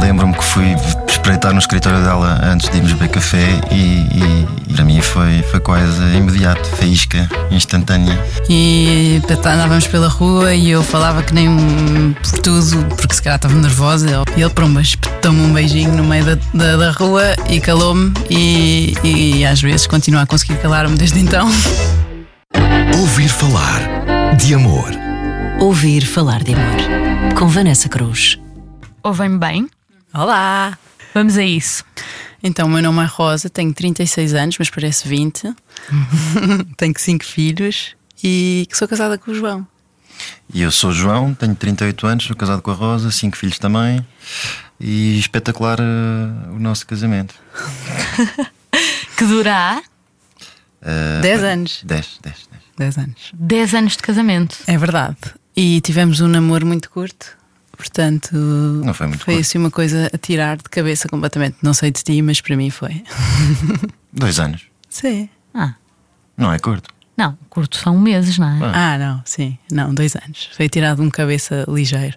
Lembro-me que fui espreitar no escritório dela antes de irmos beber café e, e, e para mim foi, foi quase imediato, faísca, instantânea. E andávamos pela rua e eu falava que nem um por tudo, porque se calhar estava nervosa. E ele, pronto, espetou-me um beijinho no meio da, da, da rua e calou-me. E, e às vezes continua a conseguir calar-me desde então. Ouvir falar de amor. Ouvir falar de amor. Com Vanessa Cruz. Ouvem-me bem? Olá! Vamos a isso. Então, o meu nome é Rosa, tenho 36 anos, mas parece 20. tenho 5 filhos e sou casada com o João. E eu sou o João, tenho 38 anos, sou casado com a Rosa, 5 filhos também. E espetacular uh, o nosso casamento. que durará? Uh, 10 anos. 10, 10, 10. 10 anos. 10 anos de casamento. É verdade. E tivemos um namoro muito curto. Portanto, não foi, muito foi curto. assim uma coisa a tirar de cabeça completamente. Não sei de ti, mas para mim foi. Dois anos. Sim. Ah. Não é curto. Não, curto são meses, não é? Ah, não, sim, não, dois anos. Foi tirado de um cabeça ligeiro.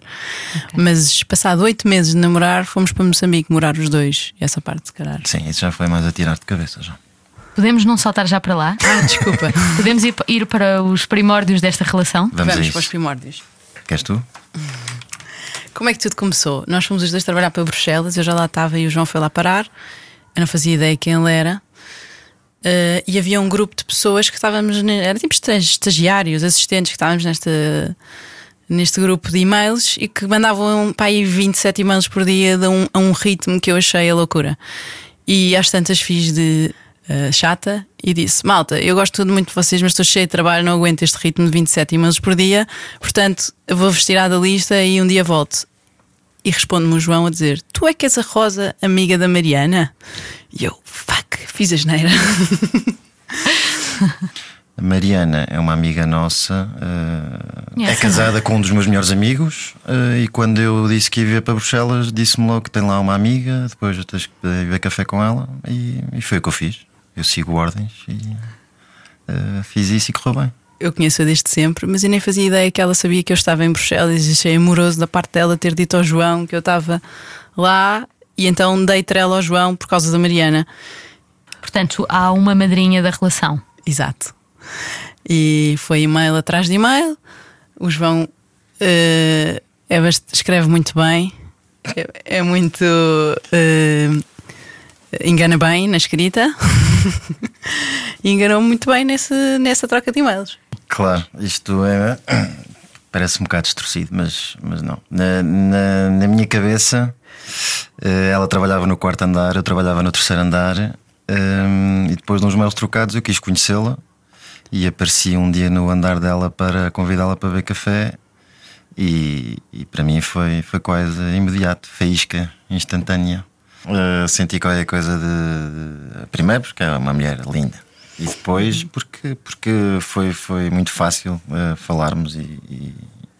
Okay. Mas passado oito meses de namorar, fomos para Moçambique morar os dois. Essa parte, se calhar. Sim, isso já foi mais a tirar de cabeça já. Podemos não saltar já para lá? Ah, desculpa. Podemos ir, ir para os primórdios desta relação? Vamos, Vamos para os primórdios. Queres tu? Como é que tudo começou? Nós fomos os dois trabalhar para Bruxelas, eu já lá estava e o João foi lá parar. Eu não fazia ideia quem ele era. Uh, e havia um grupo de pessoas que estávamos, era tipo estagiários, assistentes, que estávamos nesta, neste grupo de e-mails e que mandavam para aí 27 e-mails por dia a um, a um ritmo que eu achei a loucura. E às tantas fiz de uh, chata e disse: Malta, eu gosto tudo muito de vocês, mas estou cheio de trabalho, não aguento este ritmo de 27 e-mails por dia, portanto eu vou vestir da lista e um dia volto. E responde-me o João a dizer: Tu é que és a Rosa, amiga da Mariana? E eu, fuck, fiz a geneira. A Mariana é uma amiga nossa, uh, é casada com um dos meus melhores amigos. Uh, e quando eu disse que ia vir para Bruxelas, disse-me logo que tem lá uma amiga. Depois tens que beber café com ela, e, e, foi o que eu fiz. Eu sigo ordens e uh, fiz isso e correu bem. Eu conheço-a desde sempre, mas eu nem fazia ideia que ela sabia que eu estava em Bruxelas e achei amoroso da parte dela ter dito ao João que eu estava lá e então dei trela ao João por causa da Mariana. Portanto, há uma madrinha da relação. Exato. E foi e-mail atrás de e-mail. O João uh, é, escreve muito bem, é, é muito. Uh, engana bem na escrita e enganou muito bem nesse, nessa troca de e-mails. Claro, isto é. Parece um bocado distorcido, mas, mas não. Na, na, na minha cabeça, eh, ela trabalhava no quarto andar, eu trabalhava no terceiro andar, um, e depois de uns mails trocados eu quis conhecê-la e apareci um dia no andar dela para convidá-la para beber café. E, e, para mim foi, foi quase imediato, faísca, instantânea. Uh, senti qualquer coisa de, de. Primeiro, porque é uma mulher linda. E depois, porque, porque foi, foi muito fácil uh, falarmos e, e,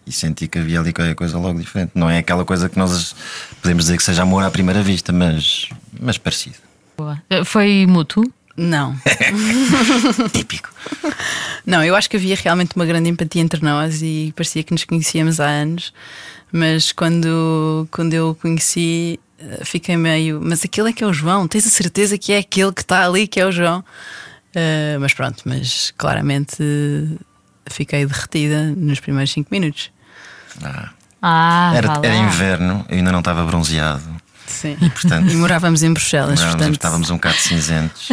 e, senti que havia ali qualquer coisa logo diferente. Não é aquela coisa que nós podemos dizer que seja amor à primeira vista, mas, mas parecido. Boa. Foi mútuo? Não. Típico. Não, eu acho que havia realmente uma grande empatia entre nós e parecia que nos conhecíamos há anos, mas quando, quando eu o conheci, eh, fiquei meio. Mas aquele é que é o João? Tens a certeza que é aquele que está ali que é o João? Uh, mas pronto, mas claramente fiquei derretida nos primeiros 5 minutos. Ah. Ah, era, era inverno, eu ainda não estava bronzeado. Sim. E, portanto, e morávamos em Bruxelas. Morávamos, portanto... Estávamos um bocado cinzentos.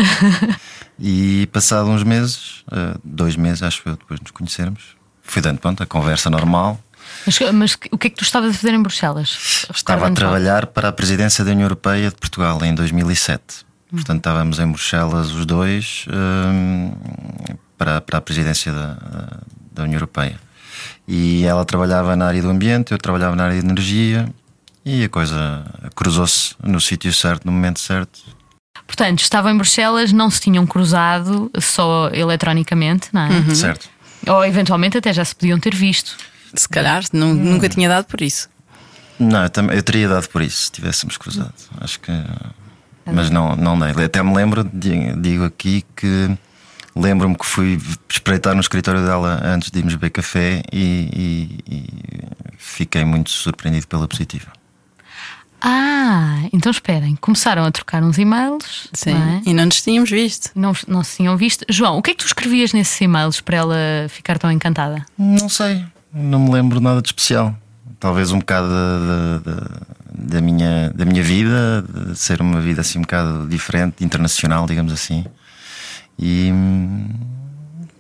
e passado uns meses, eh, dois meses acho eu, depois de nos conhecermos, fui dando pronto, a conversa normal. Mas, mas, o que é que tu estavas a fazer em Bruxelas? Estava a trabalhar para a presidência da União Europeia de Portugal em 2007. Portanto, estávamos em Bruxelas os dois um, para, para a presidência da, da União Europeia. E ela trabalhava na área do ambiente, eu trabalhava na área de energia e a coisa cruzou-se no sítio certo, no momento certo. Portanto, estavam em Bruxelas, não se tinham cruzado só eletronicamente, não é? Uhum. Certo. Ou eventualmente até já se podiam ter visto. Se calhar, hum. nunca tinha dado por isso. Não, eu, eu teria dado por isso se tivéssemos cruzado. Acho que. Mas não, não dei. Até me lembro, digo aqui que lembro-me que fui espreitar no escritório dela antes de irmos beber café e, e, e fiquei muito surpreendido pela positiva. Ah, então esperem. Começaram a trocar uns e-mails. Sim. Não, é? E não nos tínhamos visto. não, não se tinham visto. João, o que é que tu escrevias nesses e-mails para ela ficar tão encantada? Não sei, não me lembro nada de especial. Talvez um bocado da, minha, da minha vida, de ser uma vida assim um bocado diferente, internacional, digamos assim. E hum,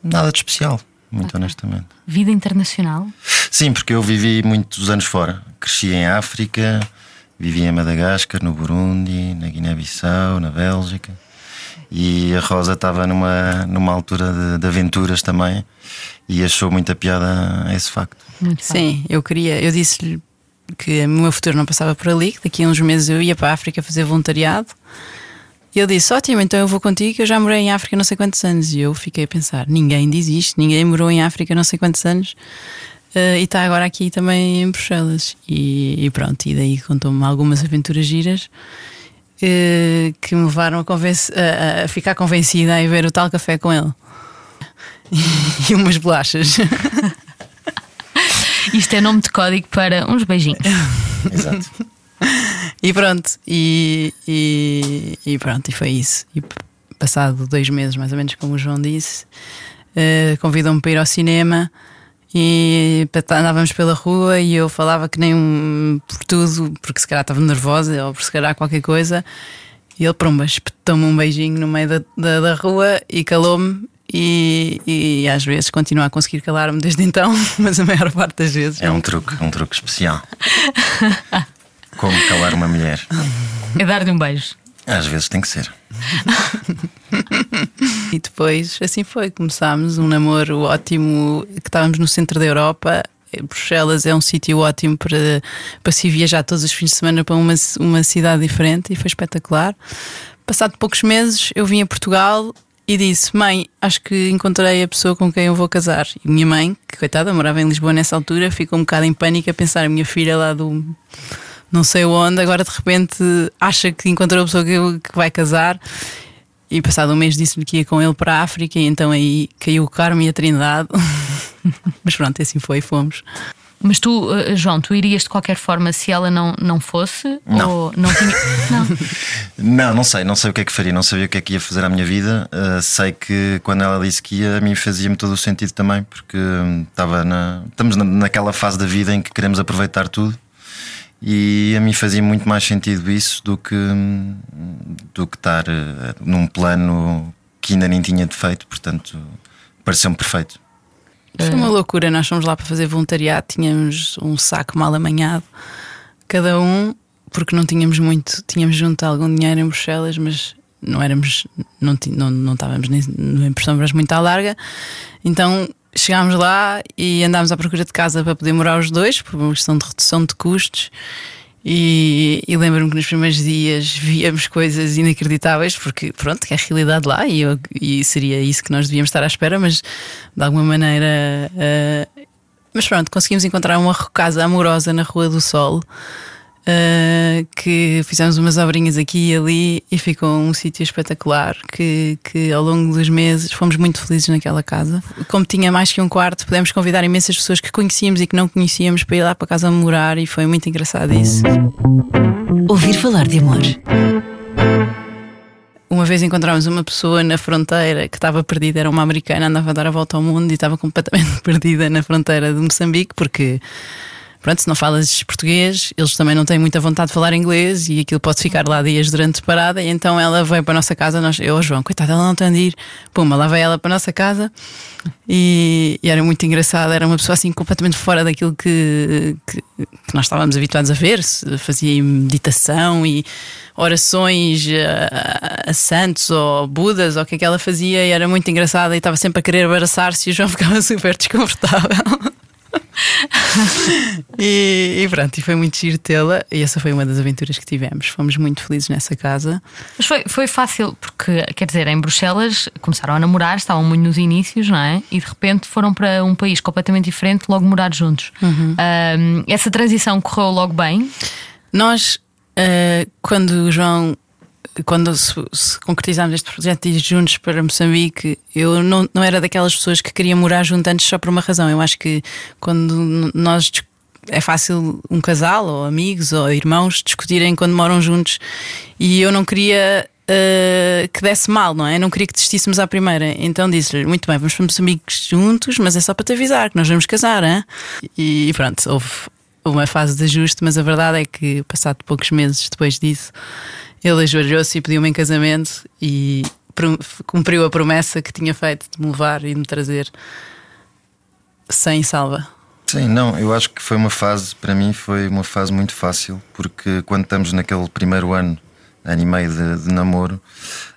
nada de especial, muito honestamente. Vida internacional? Sim, porque eu vivi muitos anos fora. Cresci em África, vivi em Madagascar, no Burundi, na Guiné-Bissau, na Bélgica. E a Rosa estava numa, numa altura de, de aventuras também e achou muita piada esse facto. Muito. Sim, eu queria, eu disse-lhe que o meu futuro não passava por ali, que daqui a uns meses eu ia para a África fazer voluntariado. E ele disse: Ótimo, então eu vou contigo, que eu já morei em África não sei quantos anos. E eu fiquei a pensar: ninguém diz isto, ninguém morou em África não sei quantos anos eh, e está agora aqui também em Bruxelas. E, e pronto, e daí contou-me algumas aventuras giras eh, que me levaram a, a- a ficar convencida a ir ver o tal café com ele. e umas bolachas. Isto é nome de código para uns beijinhos. Exato. E pronto, e, e, e pronto, e foi isso. E passado dois meses, mais ou menos, como o João disse, eh, convidou-me para ir ao cinema e andávamos pela rua e eu falava que nem um por tudo, porque se calhar estava nervosa ou por se calhar qualquer coisa. E ele, pumba, espetou-me um beijinho no meio da, da, da rua e calou-me. E, e às vezes continuo a conseguir calar-me desde então, mas a maior parte das vezes É um truque, um truque especial. Como calar uma mulher. É dar-lhe um beijo. Às vezes tem que ser. E depois, assim foi, começámos um namoro ótimo, que estávamos no centro da Europa. Bruxelas é um sítio ótimo para, para se viajar todos os fins de semana para uma, uma cidade diferente e foi espetacular. Passado poucos meses, eu vim a Portugal e disse: Mãe, acho que encontrei a pessoa com quem eu vou casar. E minha mãe, que coitada, morava em Lisboa nessa altura, ficou um bocado em pânico a pensar: minha filha lá do não sei onde, agora de repente acha que encontrou a pessoa que, que vai casar. E passado um mês disse-me que ia com ele para a África, e então aí caiu o Carmo e a Trindade. Mas pronto, assim foi, fomos. Mas tu, eh, João, tu irias de qualquer forma se ela não, não fosse? Não. Ou não tinha. Não. Não, não sei, não sei o que é que faria, não sabia o que é que ia fazer à minha vida. Uh, sei que quando ela disse que ia, a mim fazia-me todo o sentido também, porque hum, estava na, estamos na- naquela fase da vida em que queremos aproveitar tudo. E a mim fazia muito mais sentido isso do que, hum, do que estar uh, num plano que ainda nem tinha defeito, portanto, pareceu-me perfeito. Foi uma loucura, nós fomos lá para fazer voluntariado, tínhamos um saco mal amanhado, cada um, porque não tínhamos muito, tínhamos junto algum dinheiro em Bruxelas, mas não éramos, não, não, não estávamos nem no impressão muito à larga, então chegámos lá e andámos à procura de casa para poder morar os dois, por uma questão de redução de custos. E, e lembro-me que nos primeiros dias víamos coisas inacreditáveis, porque pronto, é a realidade lá e, eu- e seria isso que nós devíamos estar à espera, mas de alguma maneira. eh, mas pronto, conseguimos encontrar uma casa amorosa na Rua do Sol. Eh, que fizemos umas obrinhas aqui e ali e ficou um sítio espetacular que, que ao longo dos meses fomos muito felizes naquela casa. Como tinha mais que um quarto, pudemos convidar imensas pessoas que conhecíamos e que não conhecíamos para ir lá para casa morar e foi muito engraçado isso. Ouvir falar de amor. Uma vez encontramos uma pessoa na fronteira que estava perdida, era uma americana, andava a dar a volta ao mundo e estava completamente perdida na fronteira de Moçambique, porque, pronto, se não falas português, eles também não têm muita vontade de falar inglês e aquilo pode ficar lá dias durante parada. E então ela veio para a nossa casa, nós, eu, João, coitada, ela não tem onde ir. Puma, lá vai ela para a nossa casa e, e era muito engraçada. Era uma pessoa assim completamente fora daquilo que, que, que nós estávamos habituados a ver. Fazia meditação e orações a, a santos ou budas ou o que é que ela fazia e era muito engraçada e estava sempre a querer abraçar-se e o João ficava super desconfortável. e, e pronto, e foi muito giro tê-la. E essa foi uma das aventuras que tivemos. Fomos muito felizes nessa casa. Mas foi, foi fácil, porque, quer dizer, em Bruxelas começaram a namorar, estavam muito nos inícios, não é? E de repente foram para um país completamente diferente, logo morar juntos. Ahm, essa transição correu logo bem. Nós, eh, quando o João, quando se, se concretizámos este projeto de ir juntos para Moçambique, eu não, não era daquelas pessoas que queriam morar juntos antes só por uma razão. Eu acho que quando nós é fácil um casal, ou amigos, ou irmãos discutirem quando moram juntos. E eu não queria uh, que desse mal, não é? Não queria que desistíssemos à primeira. Então disse-lhe: Muito bem, vamos para amigos juntos, mas é só para te avisar que nós vamos casar, hein? E pronto, houve uma fase de ajuste, mas a verdade é que, passado poucos meses depois disso, ele ajoelhou-se e pediu-me em casamento e cumpriu a promessa que tinha feito de me levar e de me trazer sem salva. Sim, não, eu acho que foi uma fase, para mim, foi uma fase muito fácil, porque quando estamos naquele primeiro ano, ano e meio de, de namoro,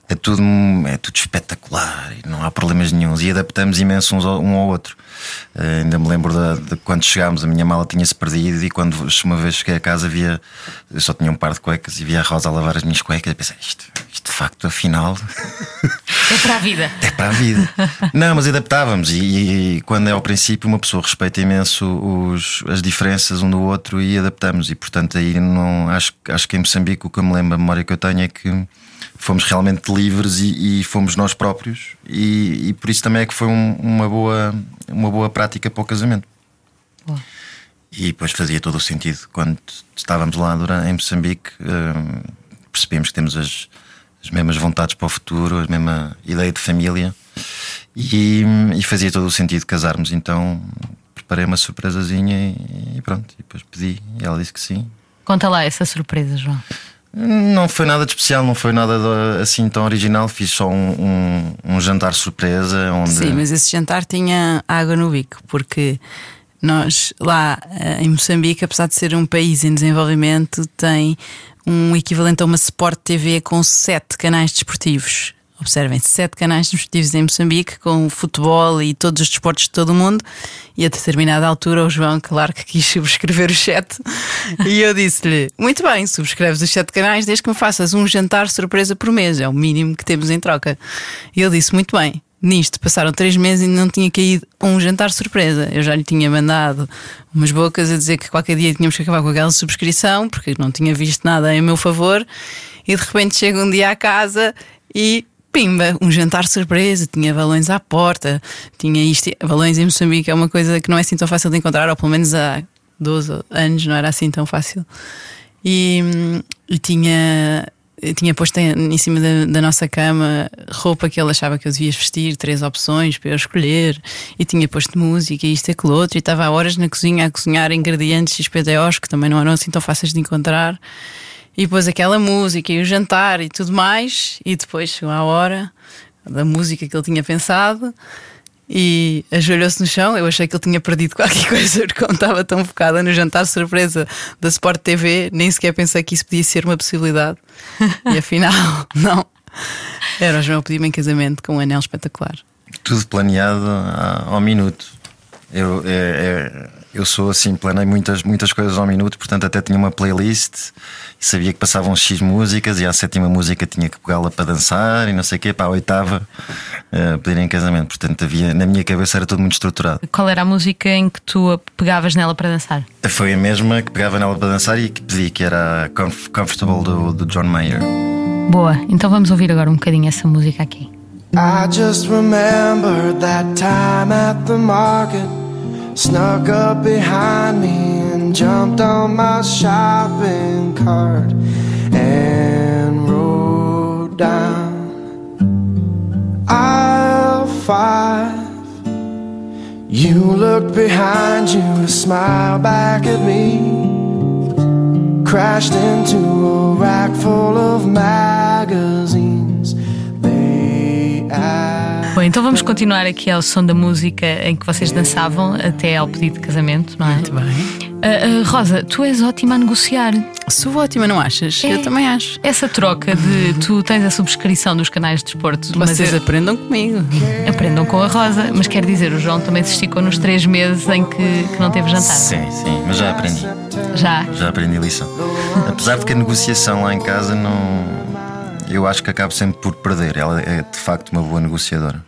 é tudo, é tudo espetacular e não há problemas nenhums e adaptamos imenso uns ao, um ao outro. Uh, ainda me lembro de, de, quando chegámos, a minha mala tinha-se perdido e quando uma vez cheguei a casa via, eu só tinha um par de cuecas e via a Rosa a lavar as minhas cuecas e pensei, isto, isto de facto, afinal. É para a vida. É para a vida. não, mas adaptávamos e, e, quando é ao princípio uma pessoa respeita imenso os, as diferenças um do outro e adaptamos e portanto aí não acho, acho que em Moçambique o que eu me lembro, a memória que eu tenho é que fomos realmente livres e, e fomos nós próprios e, e, por isso também é que foi um, uma, boa, uma boa prática para o casamento. E depois fazia todo o sentido. Quando estávamos lá durante, em Moçambique, hum, percebemos que temos as, as mesmas vontades para o futuro, a mesma ideia de família e, e fazia todo o sentido casarmos. Então preparei uma surpresazinha e, e pronto. E depois pedi e ela disse que sim. Conta lá essa surpresa, João. Não foi nada de especial, não foi nada de, assim tão original. Fiz só um, um, um, jantar surpresa. Onde... Sim, mas esse jantar tinha água no bico, porque nós lá eh, em Moçambique, apesar de ser um país em desenvolvimento, tem um equivalente a uma Sport TV com sete canais desportivos. Observem, sete canais desportivos em Moçambique com futebol e todos os desportos de todo o mundo. E a determinada altura, o João, claro que quis subscrever o chat. e eu disse-lhe: Muito bem, subscreves os sete canais desde que me faças um jantar surpresa por mês. É o mínimo que temos em troca. E ele disse: Muito bem. Nisto passaram três meses e não tinha caído um jantar surpresa. Eu já lhe tinha mandado umas bocas a dizer que qualquer dia tínhamos que acabar com aquela subscrição, porque não tinha visto nada em meu favor. E de repente chega um dia à casa e pimba, um jantar surpresa, tinha balões à porta, tinha isto. Balões em Moçambique é uma coisa que não é assim tão fácil de encontrar, ou pelo menos há 12 anos não era assim tão fácil. E, e tinha. tinha posto em cima da, da, nossa cama roupa que ele achava que eu devia vestir, três opções para eu escolher, e tinha posto música, isto e aquilo outro, e estava horas na cozinha a cozinhar ingredientes XPTOs que também não eram assim tão fáceis de encontrar. E depois aquela música e o jantar e tudo mais. E depois chegou a hora da música que ele tinha pensado e ajoelhou-se no chão. Eu achei que ele tinha perdido qualquer coisa porque como estava tão focada no jantar surpresa da Sport TV, nem sequer pensei que isso podia ser uma possibilidade. E afinal, não. Era o João pedir-me em casamento com um anel espetacular. Tudo planeado ao minuto. Eu, é, é, eu sou assim, planei muitas, muitas coisas ao minuto, portanto até tinha uma playlist e sabia que passavam X músicas e à sétima música tinha que pegá-la para dançar e não sei o quê, para a oitava uh, pedir em casamento. Portanto, havia, na minha cabeça era tudo muito estruturado. Qual era a música em que tu pegavas nela para dançar? Foi a mesma que pegava nela para dançar e que pedi, que era Comfortable do, do John Mayer. Boa, então vamos ouvir agora um bocadinho essa música aqui. I just remember that time at the market Snuck up behind me and jumped on my shopping cart and rode down aisle five. You looked behind you to smile back at me. Crashed into a rack full of magazines. They Bom, então vamos continuar aqui ao som da música em que vocês dançavam até ao pedido de casamento, não é? Muito bem. Uh, uh, Rosa, tu és ótima a negociar. Sou ótima, não achas? É. Eu também acho. Essa troca de tu tens a subscrição dos canais de desporto. Vocês eu... aprendam comigo. Aprendam com a Rosa, mas quer dizer, o João também se esticou nos três meses em que, que não teve jantar. Sim, sim, mas já aprendi. Já? Já aprendi a lição. Apesar de que a negociação lá em casa não eu acho que acabo sempre por perder. Ela é de facto uma boa negociadora.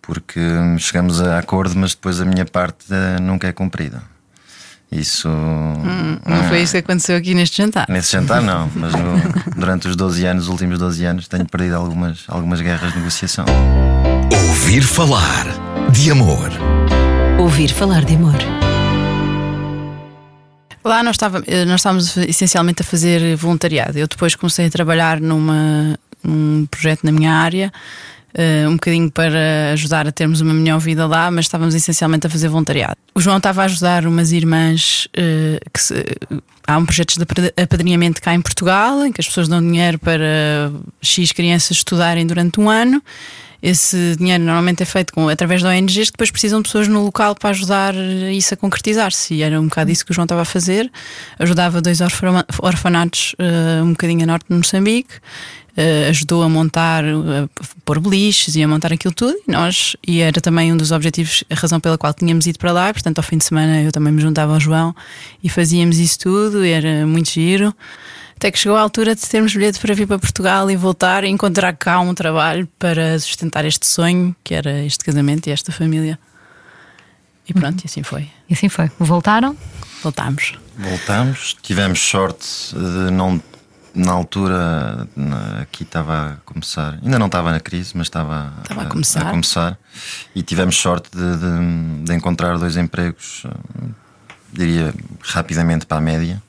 Porque chegamos a acordo, mas depois a minha parte eh, nunca é cumprida. Isso. Hum, não foi isso que aconteceu aqui neste jantar? Nesse jantar, não. Mas no, durante os 12 anos, os últimos 12 anos, tenho perdido algumas, algumas guerras de negociação. Ouvir falar de amor. Ouvir falar de amor. Lá nós, estava, eh, nós estávamos essencialmente a fazer voluntariado. Eu depois comecei a trabalhar numa, num projeto na minha área, uh, um bocadinho para ajudar a termos uma melhor vida lá, mas estávamos essencialmente a fazer voluntariado. O João estava a ajudar umas irmãs uh, que se, há um projeto de apadrinhamento cá em Portugal, em que as pessoas dão dinheiro para X crianças estudarem durante um ano. Esse dinheiro normalmente é feito com, através de ONGs que depois precisam de pessoas no local para ajudar isso a concretizar-se. E era um bocado isso que o João estava a fazer. Ajudava dois orfanatos uh, um bocadinho a norte de Moçambique. Uh, ajudou a montar, a pôr beliches e a montar aquilo tudo. E nós, e era também um dos objetivos, a razão pela qual tínhamos ido para lá. Portanto, ao fim de semana eu também me juntava ao João e fazíamos isso tudo. Era muito giro. Até que chegou a altura de termos bilhete para vir para Portugal e voltar e encontrar cá um trabalho para sustentar este sonho, que era este casamento e esta família. E pronto, uhum. e assim foi. E assim foi. Voltaram? Voltámos. Voltámos. Tivemos sorte de não. Na altura, aqui estava a começar, ainda não estava na crise, mas estava, estava a, começar. a, começar. E tivemos sorte de, de, de encontrar dois empregos, diria rapidamente para a média.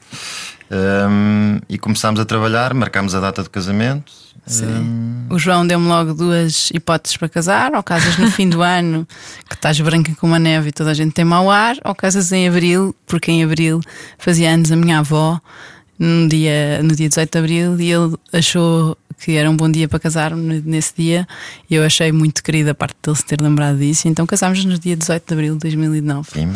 Um, e começámos a trabalhar, marcámos a data do casamento. Um... O João deu-me logo duas hipóteses para casar: ou casas no fim do ano, que estás branca como a neve e toda a gente tem mau ar, ou casas em abril, porque em abril fazia anos a minha avó, no dia, no dia 18 de abril, e ele achou que era um bom dia para casar nesse dia. E eu achei muito querida a parte dele se ter lembrado disso. Então casámos no dia 18 de abril de 2009. Sim.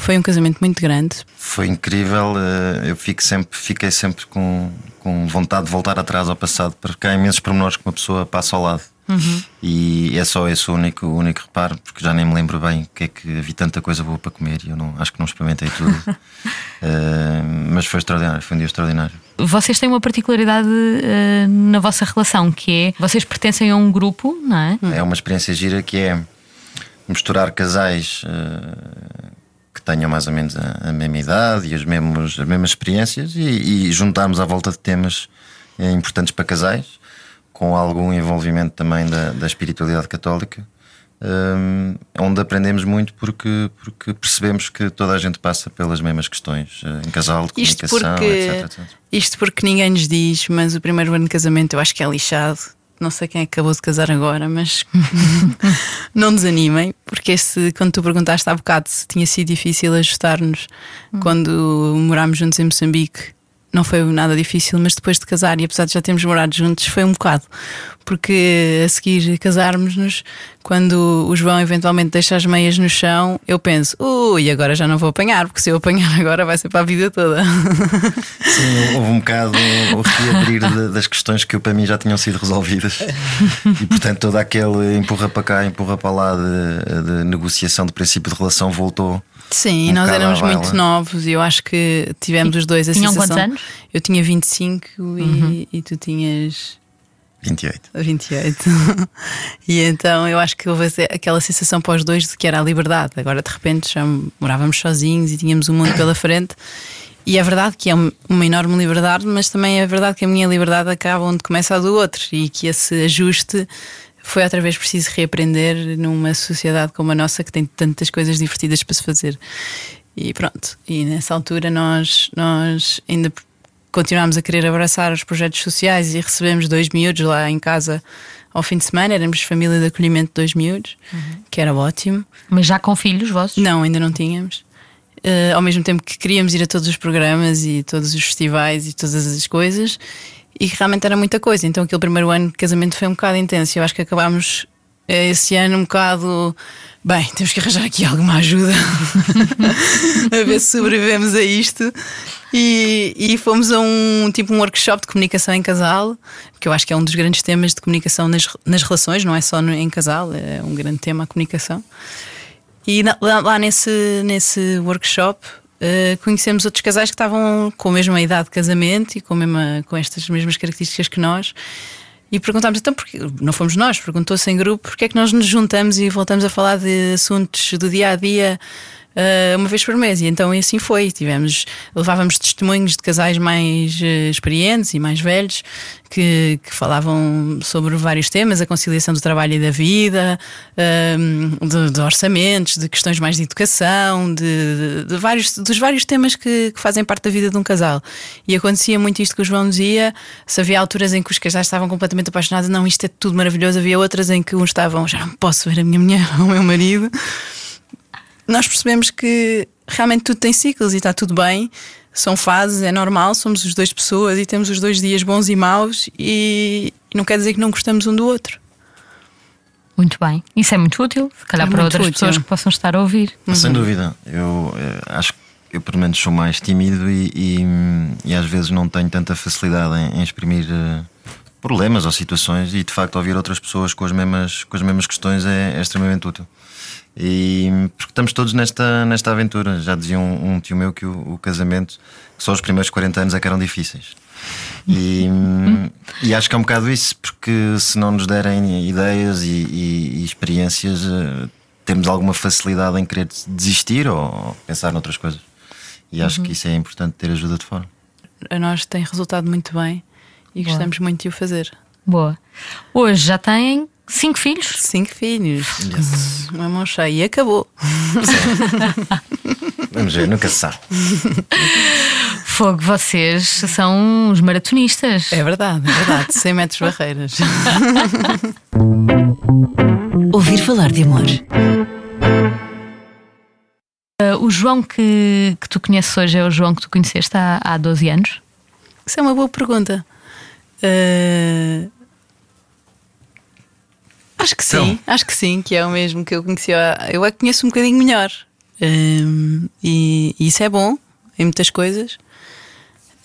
Foi um casamento muito grande. Foi incrível. Eh, eu fico sempre, fiquei sempre com, com vontade de voltar atrás ao passado, porque há imensos pormenores que uma pessoa passa ao lado. Uhum. E é só esse o único, o único reparo, porque já nem me lembro bem o que é que havia tanta coisa boa para comer e eu não, acho que não experimentei tudo. uh, mas foi extraordinário, foi um dia extraordinário. Vocês têm uma particularidade uh, na vossa relação, que é vocês pertencem a um grupo, não é? É uma experiência gira que é misturar casais. Uh, que tenham mais ou menos a, a mesma idade e os mesmos, as mesmas experiências e, e juntarmos à volta de temas eh, importantes para casais, com algum envolvimento também da, da espiritualidade católica, um, onde aprendemos muito porque, porque percebemos que toda a gente passa pelas mesmas questões uh, em casal, de isto comunicação, porque, etc, etc. Isto porque ninguém nos diz, mas o primeiro ano de casamento eu acho que é lixado não sei quem acabou de casar agora, mas não desanimem, porque esse, quando tu perguntaste há bocado se tinha sido difícil ajustar-nos hum. quando morámos juntos em Moçambique, não foi nada difícil, mas depois de casar, e apesar de já termos morado juntos, foi um bocado. Porque a seguir casarmos-nos, quando o João eventualmente deixa as meias no chão, eu penso, ui, agora já não vou apanhar, porque se eu apanhar agora vai ser para a vida toda. Sim, houve um bocado o reabrir das questões que para mim já tinham sido resolvidas. E portanto, todo aquele empurra para cá, empurra para lá de, de negociação de princípio de relação voltou Sim, um nós éramos muito novos e eu acho que tivemos e, os dois a tinham sensação. quantos anos? Eu tinha 25 uhum. e, e tu tinhas. 28. 28. e então eu acho que houve aquela sensação para os dois de que era a liberdade. Agora de repente já morávamos sozinhos e tínhamos o um mundo pela frente. E é verdade que é uma enorme liberdade, mas também é verdade que a minha liberdade acaba onde começa a do outro e que esse ajuste foi outra vez preciso reaprender numa sociedade como a nossa que tem tantas coisas divertidas para se fazer. E pronto, e nessa altura nós, nós ainda continuámos a querer abraçar os projetos sociais e recebemos dois miúdos lá em casa ao fim de semana. Éramos família de acolhimento de dois miúdos, uhum. que era ótimo. Mas já com filhos vossos? Não, ainda não tínhamos. Uh, ao mesmo tempo que queríamos ir a todos os programas e todos os festivais e todas as coisas e realmente era muita coisa. Então aquele primeiro ano de casamento foi um bocado intenso. Eu acho que acabámos eh, esse ano um bocado. Bem, temos que arranjar aqui alguma ajuda a ver se sobrevivemos a isto. E, e, fomos a um tipo um workshop de comunicação em casal, que eu acho que é um dos grandes temas de comunicação nas, nas relações, não é só no, em casal, é um grande tema a comunicação. E lá, lá nesse, nesse workshop Uh, conhecemos outros casais que estavam com a mesma idade de casamento e com, mesma, com estas mesmas características que nós. E perguntámos, então, porque não fomos nós, perguntou-se em grupo, porque é que nós nos juntamos e voltamos a falar de assuntos do dia a dia uh, uma vez por mês. E então assim foi. Tivemos, levávamos testemunhos de casais mais uh, experientes e mais velhos que, que, falavam sobre vários temas, a conciliação do trabalho e da vida, uh, de, de, orçamentos, de questões mais de educação, de, de, de vários, dos vários temas que, que, fazem parte da vida de um casal. E acontecia muito isto que o João dizia: se havia alturas em que os casais estavam completamente apaixonados, não, isto é tudo maravilhoso, havia outras em que uns estavam, já não posso ver a minha mulher ou o meu marido nós percebemos que realmente tudo tem ciclos e está tudo bem. São fases, é normal, somos os dois pessoas e temos os dois dias bons e maus e, não quer dizer que não gostamos um do outro. Muito bem. Isso é muito útil, se calhar é para outras útil. pessoas que possam estar a ouvir. Uhum. Sem dúvida. Eu, eu, eh, acho que eu, pelo menos, sou mais tímido e, e, e às vezes não tenho tanta facilidade em, em exprimir uh, problemas ou situações e, de facto, ouvir outras pessoas com as mesmas, com as mesmas questões é, é extremamente útil. E porque estamos todos nesta, nesta aventura. Já dizia um, um tio meu que o, o, casamento, só os primeiros 40 anos é que eram difíceis. E, e acho que é um bocado isso, porque se não nos derem ideias e, e, e experiências, eh, temos alguma facilidade em querer desistir ou pensar noutras coisas. E acho uhum. que isso é importante ter ajuda de fora. A nós tem resultado muito bem e Boa. gostamos muito de o fazer. Boa. Hoje já têm Cinco filhos? Cinco filhos. Yes. Uma mão cheia e acabou. Vamos ver, nunca se sabe. Fogo, vocês são os maratonistas. É verdade, é verdade. 100 metros barreiras. Ouvir falar de amor. Uh, o João que, que tu conheces hoje é o João que tu conheceste há, há 12 anos? Isso é uma boa pergunta. Uh, Acho que sim, então. acho que sim, que é o mesmo que eu conhecia. Eu a conheço um bocadinho melhor. Um, e, e, isso é bom em muitas coisas.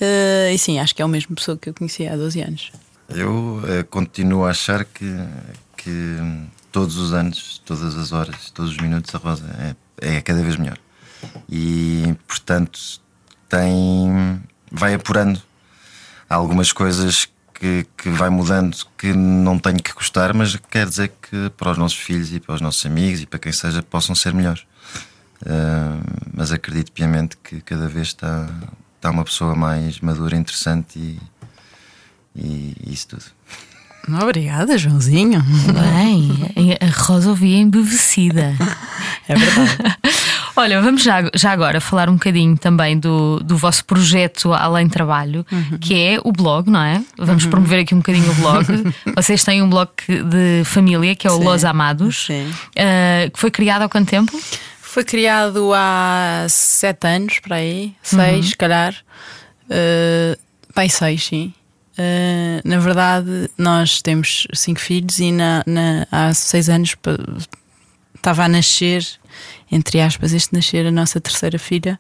Uh, e sim, acho que é a mesma pessoa que eu conhecia há 12 anos. Eu uh, continuo a achar que, que todos os anos, todas as horas, todos os minutos, a Rosa é, é cada vez melhor. E portanto tem. vai apurando algumas coisas que, que vai mudando, que não tenho que gostar, mas quer dizer que para os nossos filhos e para os nossos amigos e para quem seja possam ser melhores. Uh, mas acredito piamente que cada vez está, está uma pessoa mais madura, interessante e, e isso tudo. Obrigada, Joãozinho. Bem, a Rosa ouvia embevecida. É verdade. Olha, vamos já, já agora falar um bocadinho também do, do vosso projeto Além Trabalho, uhum. que é o blog, não é? Vamos uhum. promover aqui um bocadinho o blog. Vocês têm um blog de família que é o Sim. Los Amados, uh, que foi criado há quanto tempo? Foi criado há sete anos, para aí, seis, uhum. se calhar. Uh, bem, seis, sim. Uh, na verdade, nós temos cinco filhos e na, na, há seis anos estava a nascer entre aspas, este nascer a nossa terceira filha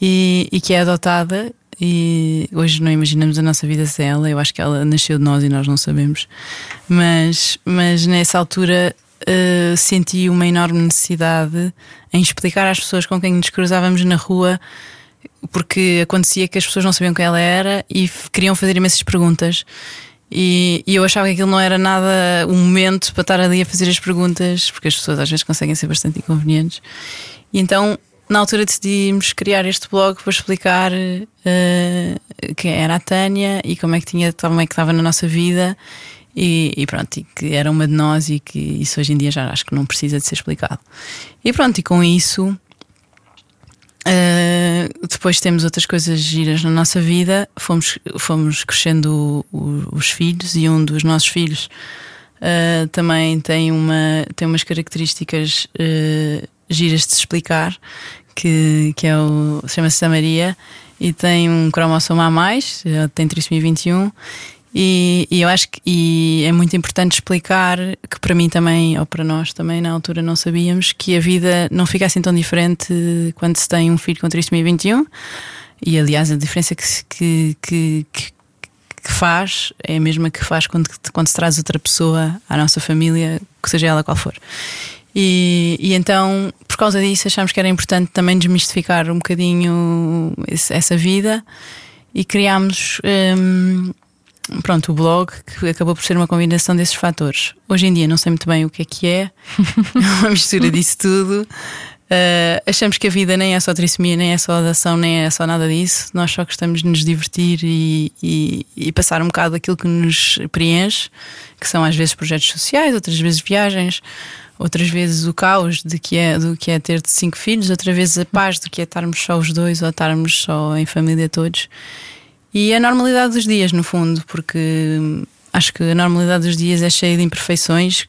e, e, que é adotada. E hoje não imaginamos a nossa vida sem ela. Eu acho que ela nasceu de nós e nós não sabemos. Mas, mas nessa altura uh, senti uma enorme necessidade em explicar às pessoas com quem nos cruzávamos na rua porque acontecia que as pessoas não sabiam quem ela era e queriam fazer imensas perguntas. E, e, eu achava que aquilo não era nada um momento para estar ali a fazer as perguntas, porque as pessoas às vezes conseguem ser bastante inconvenientes. E então, na altura, decidimos criar este blog para explicar uh, quem era a Tânia e como é que tinha, como é que estava na nossa vida. E, e, pronto, e que era uma de nós e que isso hoje em dia já acho que não precisa de ser explicado. E pronto, e com isso Uh, depois temos outras coisas giras na nossa vida. Fomos, fomos crescendo o, o, os filhos e um dos nossos filhos uh, também tem, uma, tem umas características uh, giras de se explicar, que, que é o chama-se Maria e tem um cromossomo a mais, tem trissomia 21 e, e, eu acho que é muito importante explicar que para mim também, ou para nós também, na altura não sabíamos que a vida não fica assim tão diferente quando se tem um filho com trissomia 21. E aliás, a diferença que, que, que, que faz é a mesma que faz quando, quando se traz outra pessoa à nossa família, que seja ela qual for. E, e, então, por causa disso, achamos que era importante também desmistificar um bocadinho essa vida e criámos um, pronto, o blog que acabou por ser uma combinação desses fatores. Hoje em dia não sei muito bem o que é que é, é uma mistura disso tudo. Uh, achamos que a vida nem é só trissomia, nem é só ação, nem é só nada disso. Nós só gostamos de nos divertir e, e, e, passar um bocado daquilo que nos preenche, que são às vezes projetos sociais, outras vezes viagens, outras vezes o caos de que é, do que é ter cinco filhos, outras vezes a paz do que é estarmos só os dois ou estarmos só em família todos. E a normalidade dos dias, no fundo, porque acho que a normalidade dos dias é cheia de imperfeições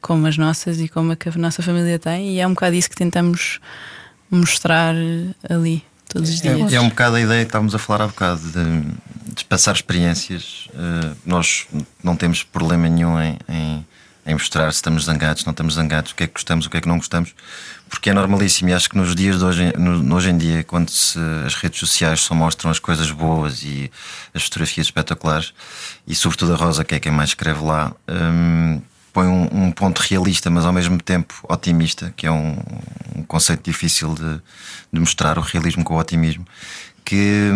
como as nossas e como a que a nossa família tem, e é um bocado isso que tentamos mostrar ali todos os dias. É, é um bocado a ideia que estávamos a falar há bocado de, de passar experiências. Uh, nós não temos problema nenhum em, em, em, mostrar se estamos zangados, não estamos zangados, o que é que gostamos, o que é que não gostamos, porque é normalíssimo. E acho que nos dias de hoje, no, hoje em dia, quando se, as redes sociais só mostram as coisas boas e as fotografias espetaculares, e sobretudo a Rosa, que é quem mais escreve lá. Um, põe um, um, ponto realista, mas ao mesmo tempo otimista, que é um, um conceito difícil de, de, mostrar, o realismo com o otimismo, que,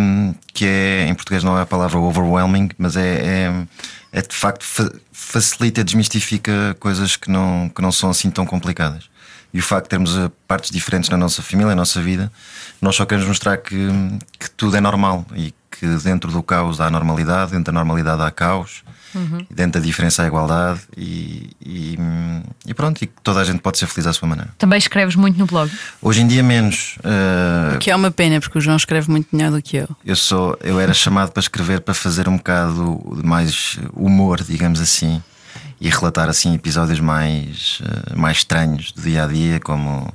que é, em português não é a palavra overwhelming, mas é, é, é de facto fa facilita, desmistifica coisas que não, que não são assim tão complicadas. E o facto de termos eh, partes diferentes na nossa família, na nossa vida, nós só queremos mostrar que, que tudo é normal e que dentro do caos há normalidade, dentro da normalidade há caos Uhum. Dentro da diferença há igualdade e, e, e, pronto, e toda a gente pode ser feliz à sua maneira. Também escreves muito no blog? Hoje em dia menos. Uh... O que é uma pena, porque o João escreve muito melhor do que eu. Eu sou, eu era chamado para escrever para fazer um bocado mais humor, digamos assim, e relatar assim episódios mais, uh, mais estranhos do dia a dia, como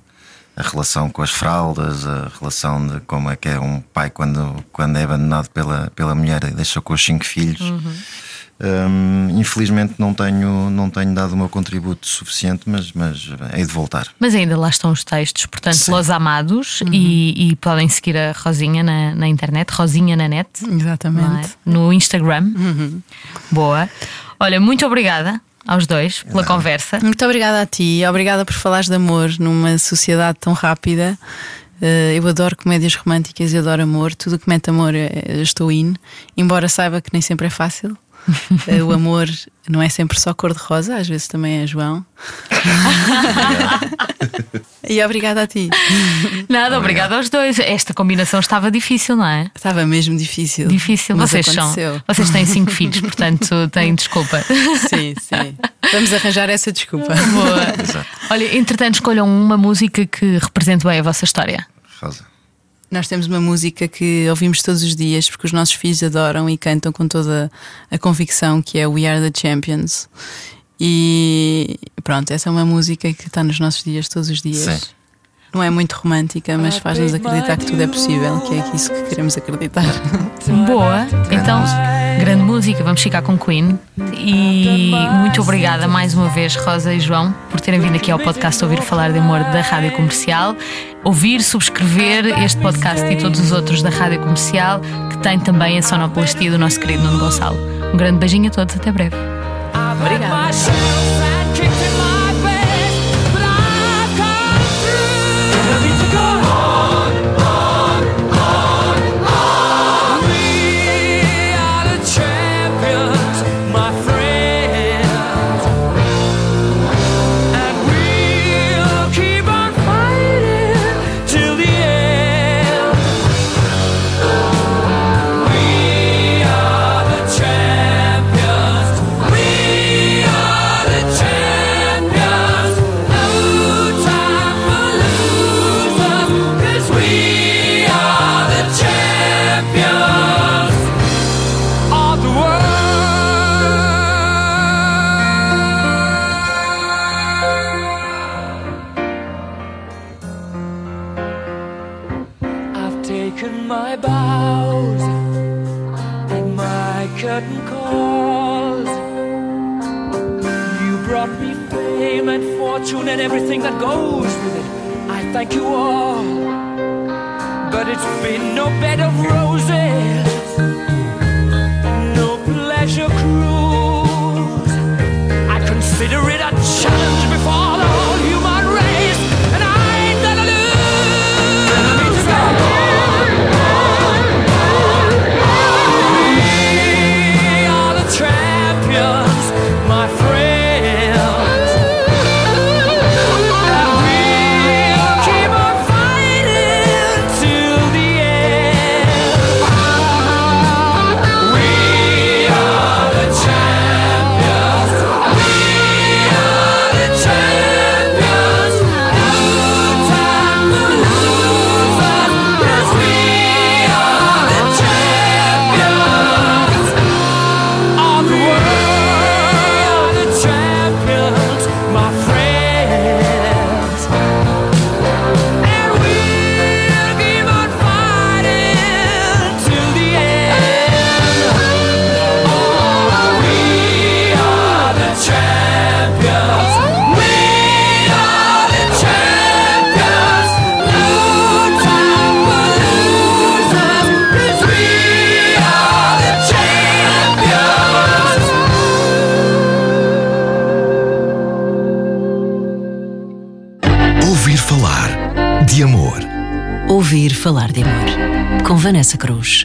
a relação com as fraldas, a relação de como é que é um pai quando, quando é abandonado pela, pela mulher e deixa com os cinco filhos. Uhum. Um, infelizmente não tenho, não tenho dado o meu contributo suficiente, mas, mas hei de voltar. Mas ainda lá estão os textos, portanto, Sim. Los Amados, uhum. e, e, podem seguir a Rosinha na, na internet, Rosinha na net. Exatamente. É? No Instagram. Uhum. Boa. Olha, muito obrigada aos dois pela conversa. Muito obrigada a ti, obrigada por falares de amor numa sociedade tão rápida. Uh, eu adoro comédias românticas e adoro amor. Tudo que mete amor eh, estou in, embora saiba que nem sempre é fácil. O amor não é sempre só cor-de-rosa, às vezes também é João. e obrigada a ti. Nada, obrigada aos dois. Esta combinação estava difícil, não é? Estava mesmo difícil. Difícil, vocês aconteceu. são. Vocês têm cinco filhos, portanto têm desculpa. Sim, sim. Vamos arranjar essa desculpa. Boa. Olha, entretanto, escolham uma música que represente bem a vossa história. Rosa. Nós temos uma música que ouvimos todos os dias porque os nossos filhos adoram e cantam com toda a convicção que é We Are the Champions. E pronto, essa é uma música que está nos nossos dias todos os dias. Sim. Não é muito romântica, mas faz-nos acreditar que tudo é possível, que é isso que queremos acreditar. Boa, então, grande música, vamos ficar com Queen. E muito obrigada mais uma vez, Rosa e João, por terem vindo aqui ao podcast Ouvir Falar de Amor da Rádio Comercial. Ouvir, subscrever este podcast e todos os outros da Rádio Comercial, que tem também a sonoplastia do nosso querido Nuno Gonçalo. Um grande beijinho a todos, até breve. Obrigada. broken my bows and my curtain calls. You brought me fame and fortune and everything that goes with it. I thank you all, but it's been no bed of roses, no pleasure cruise. I consider it a challenge before the Vanessa Cruz.